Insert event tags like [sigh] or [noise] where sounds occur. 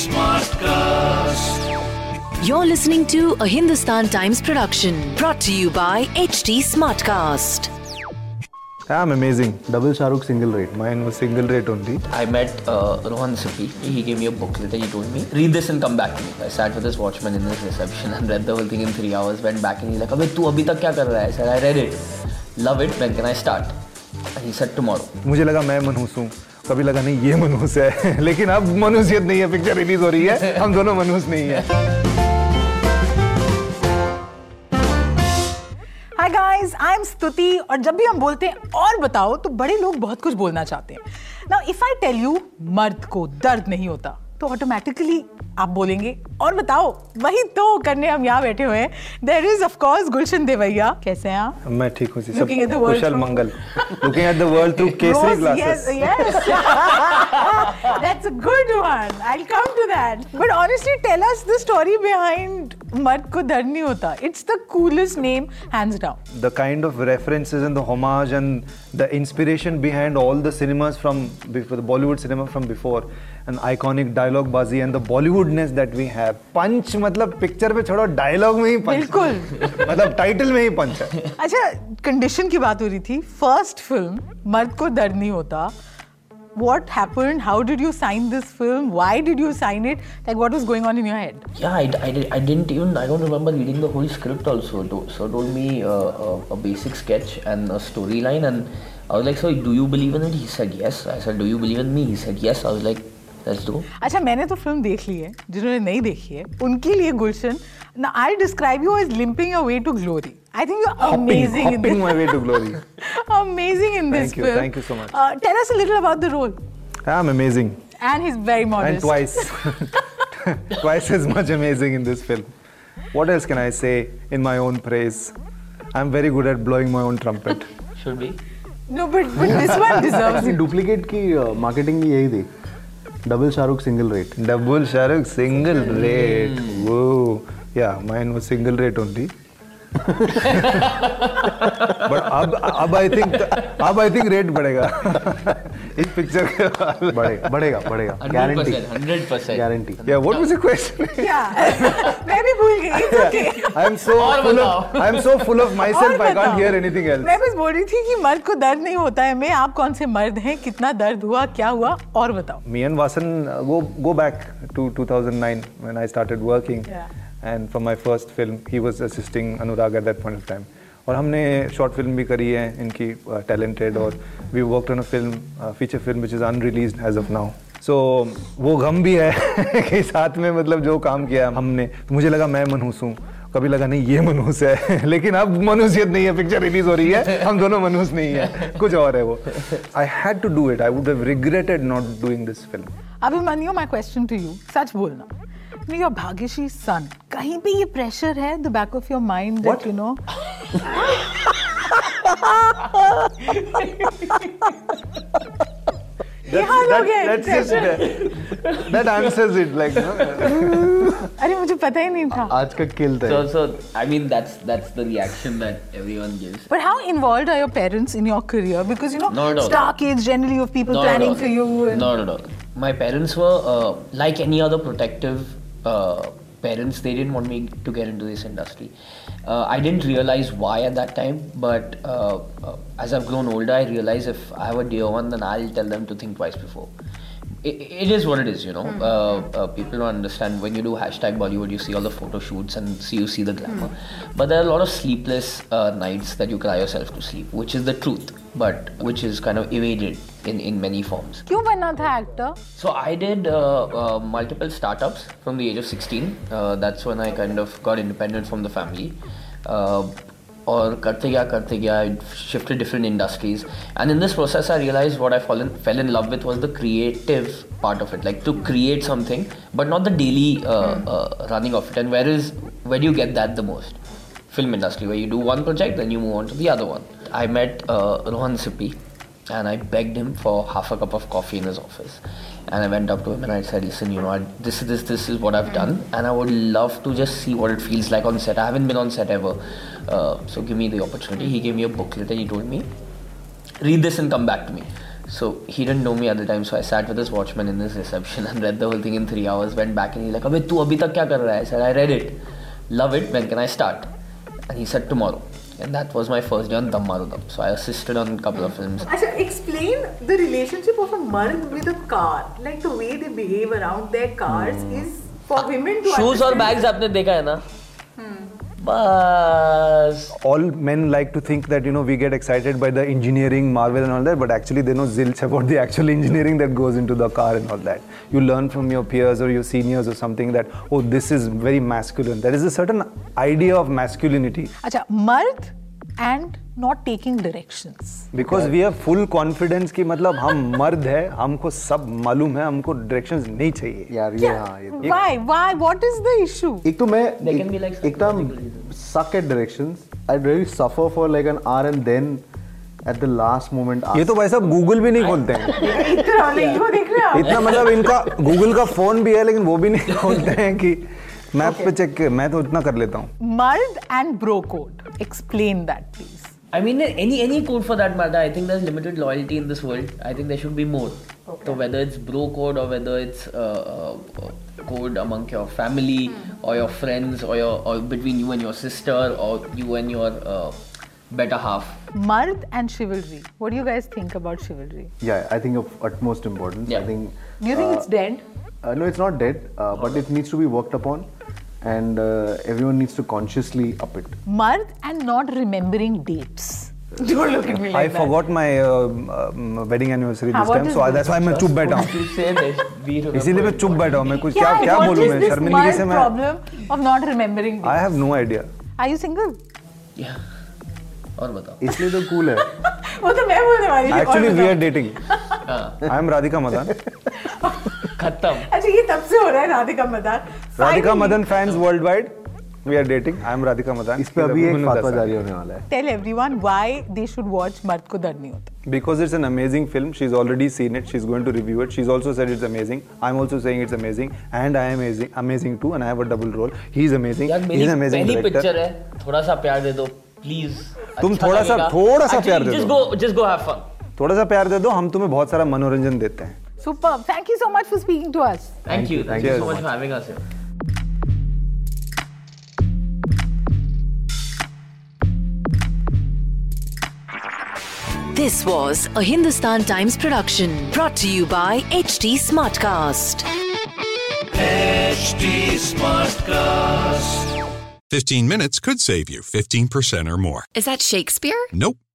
Smartcast. You're listening to a Hindustan Times production brought to you by HT Smartcast. I'm amazing. Double Shahrukh single rate. Mine was single rate only. I met uh, Rohan Sippy. He gave me a booklet and he told me, read this and come back to me. I sat with this watchman in his reception and read the whole thing in three hours. Went back and he's like, Abhi, tu abhi tak kya kar raha hai? I said, I read it. Love it. When can I start? And he said, tomorrow. मुझे लगा मैं मनहूस हूँ कभी लगा नहीं, ये मनुष्य है। [laughs] लेकिन अब मनुष्यत नहीं है पिक्चर रिलीज़ हो रही है। हम दोनों मनुष्य नहीं है। हाय गाइस आई एम स्तुति और जब भी हम बोलते हैं, और बताओ तो बड़े लोग बहुत कुछ बोलना चाहते हैं। Now if I tell you Mard Ko Dard नहीं होता। तो ऑटोमेटिकली आप बोलेंगे और बताओ वही तो करने हम यहाँ बैठे हुए हैं। There is of course Gulshan Devaiah कैसे हैं आप? मैं ठीक हूँ कुशल मंगल। Looking at the world through kesari glasses that's a good one I will come to that but honestly tell us the story behind Mard Ko Dar Nahin Hota. It's the coolest name hands down the kind of references and the homage and the inspiration behind all the cinemas from before the Bollywood cinema from before an iconic dialogue baazi and the Bollywoodness that we have punch मतलब picture पे छोड़ो dialogue में ही पंच बिल्कुल मतलब title में ही पंच है अच्छा condition की बात हो रही थी फ़र्स्ट फ़िल्म मर्द को डर नहीं होता what happened how did you sign this film why did you sign it like what was going on in your head Yeah, I, I, did, I didn't even, I don't remember reading the whole script also. To- So told me uh, a, a basic sketch and a storyline and I was like, so do you believe in it? He said yes. I said, do you believe in me? He said yes. I was like, let's do. अच्छा मैंने तो film देख ली है जिन्होंने नहीं देखी है उनके लिए गुलशन ना I describe you as limping your way to glory I think you are amazing in hopping my way to [laughs] glory amazing in this Thank you, film thank you so much. uh, tell us a little about the role I'm amazing and he's very modest and twice [laughs] [laughs] twice as much amazing in this film what else can i say in my own praise i'm very good at blowing my own trumpet Should be. no but, but this one deserves it duplicate की marketing भी यही थी double Shahrukh single rate double shahrukh single rate whoa yeah mine was single rate only But अब अब I think अब I think rate बढ़ेगा इस picture के बढ़ेगा बढ़ेगा बढ़ेगा गारंटी 100% गारंटी या व्हाट वाज द क्वेश्चन या मैं भी भूल गई okay I am so full of I am so full of myself I can't hear anything else मैं बस बोल रही थी कि मर्द को दर्द नहीं होता है मैं आप कौन से मर्द हैं कितना दर्द हुआ क्या हुआ और बताओ। मियन Vasan go go back to 2009 when I started working या and from my first film, he was assisting Anurag at that point of time. और हमने शॉर्ट फ़िल्म भी करी है इनकी टैलेंटेड और we work on a film feature film which is unreleased as of now so वो गम भी है [laughs] कि साथ में मतलब जो काम किया हमने तो मुझे लगा मैं मनहूस हूँ। कभी लगा नहीं ये मनहूस है। [laughs] लेकिन अब मनुष्यत नहीं है पिक्चर रिलीज़ हो रही है हम दोनों मनहूस नहीं है। कुछ और है वो। I had to do it I would have regretted not doing this film Abhimanyu my question to you सच बोलना। back to your Bhagyashree's son. कहीं पे ये pressure है the back of your mind what? that you know. [laughs] that, that, that answers it like [laughs] अरे मुझे पता ही नहीं था. आज का किल था so so I mean that's that's the reaction that everyone gives. But how involved are your parents in your career? Because you know star kids generally of people planning for you No no no. my parents were uh, like any other protective uh, parents. They didn't want me to get into this industry. Uh, I didn't realize why at that time, but uh, uh, as I've grown older, I realize if I have a dear one, then I'll tell them to think twice before it, it is what it is, you know. Mm. Uh, uh, people don't understand when you do hashtag Bollywood, you see all the photo shoots and see you see the hmm. glamour. Mm. But there are a lot of sleepless uh, nights that you cry yourself to sleep, which is the truth, but which is kind of evaded in, in many forms. You were not actor. So I did uh, uh, multiple startups from the age of 16. Uh, that's when I kind of got independent from the family Uh, और करते गया करते गया I shifted different industries and in this process I realized what I fall in, fell in love with was the creative part of it like to create something but not the daily uh, uh, running of it and where is where do you get that the most film industry where you do one project then you move on to the other one I met uh, Rohan Sippy and I begged him for half a cup of coffee in his office. And I went up to him and I said, "Listen, you know, I, this is this this is what I've done, and I would love to just see what it feels like on set. I haven't been on set ever, uh, so give me the opportunity. He gave me a booklet and he told me, read this and come back to me. So he didn't know me at the time, so I sat with this watchman in this reception [laughs] and read the whole thing in three hours. Went back and he's like, "Abhi, tu abhi tak kya kar? I said, "I read it, love it. When can I start?" And he said, "Tomorrow." And that was my first day on Dum Maaro Dum. So I assisted on a couple of films. I should explain the relationship of a mard with a car. Like the way they behave around their cars mm. is for women to. Shoes or bags, You have seen. ना? बस all men like to think that you know we get excited by the engineering marvel and all that but actually they know zilch about the actual engineering that goes into the car and all that you learn from your peers or your seniors or something that oh this is very masculine there is a certain idea of masculinity अच्छा मर्द And not taking direction because we have full confidence कि मतलब हम मर्द है हमको सब मालूम है हमको डायरेक्शन नहीं चाहिए। यार ये हाँ why why what is the issue एक तो मैं एकदम suck at directions I really suffer for like an hour and then at the last moment ये तो भाई साहब गूगल भी नहीं खोलते हैं। [laughs] इतना, नहीं, देख रहे इतना मतलब इनका गूगल का फ़ोन भी है लेकिन वो भी नहीं खोलते हैं कि मैप पे चेक मैं तो इतना कर लेता हूँ Mard and bro code. Explain that, please. I mean, any any code for that matter. I think there's limited loyalty in this world. I think there should be more. So whether it's bro code or whether it's uh, uh, code among your family or your friends or your or between you and your sister or you and your uh, better half. Mard and chivalry. What do you guys think about chivalry? yeah I think of utmost importance Yeah. I think Do you think uh, it's dead? Uh, no, it's not dead, uh, but it needs to be worked upon, and uh, everyone needs to consciously up it. Mard and not remembering dates. [laughs] Don't look at me like I that. forgot my uh, um, wedding anniversary हाँ, this what time, is so I, this? that's why मैं चुप बैठा हूँ You say this. We remember इसीलिए मैं it. चुप बैठा हूँ मैं कुछ क्या Yeah, क्या what बोलूँ is मैं this शर्मिंदगी Mard से मैं problem of not remembering I dates? have no idea Are you single? Yeah. और बताओ इसलिए तो cool है. [laughs] वो तो मैं बोलने वाली थी, और actually we बताओ। are dating I am Radhika Madan [laughs] खत्म अच्छा ये तब से हो रहा है Radhika Madan Radhika Finally, Madan fans worldwide we are dating I am Radhika Madan इस पे अभी एक फातवा जारी होने वाला है. Tell everyone why they should watch मर्द को दर्द नहीं होता because it's an amazing film she's already seen it she's going to review it she's also said it's amazing I'm also saying it's amazing and I am amazing amazing too and I have a double role he's amazing यार मेरी he's an amazing पहली director picture है थोड़ा सा प्यार दे दो please तुम थोड़ा सा- थोड़ा सा प्यार दे जस्ट दो। Go just go have fun थोड़ा सा प्यार दे दो हम तुम्हें बहुत सारा मनोरंजन देते हैं Super. Thank you so much for speaking to us. Thank you. Thank you so much for having us here. This was a Hindustan Times production brought to you by HT Smartcast. HT Smartcast. 15 minutes could save you 15% or more. Is that Shakespeare? Nope,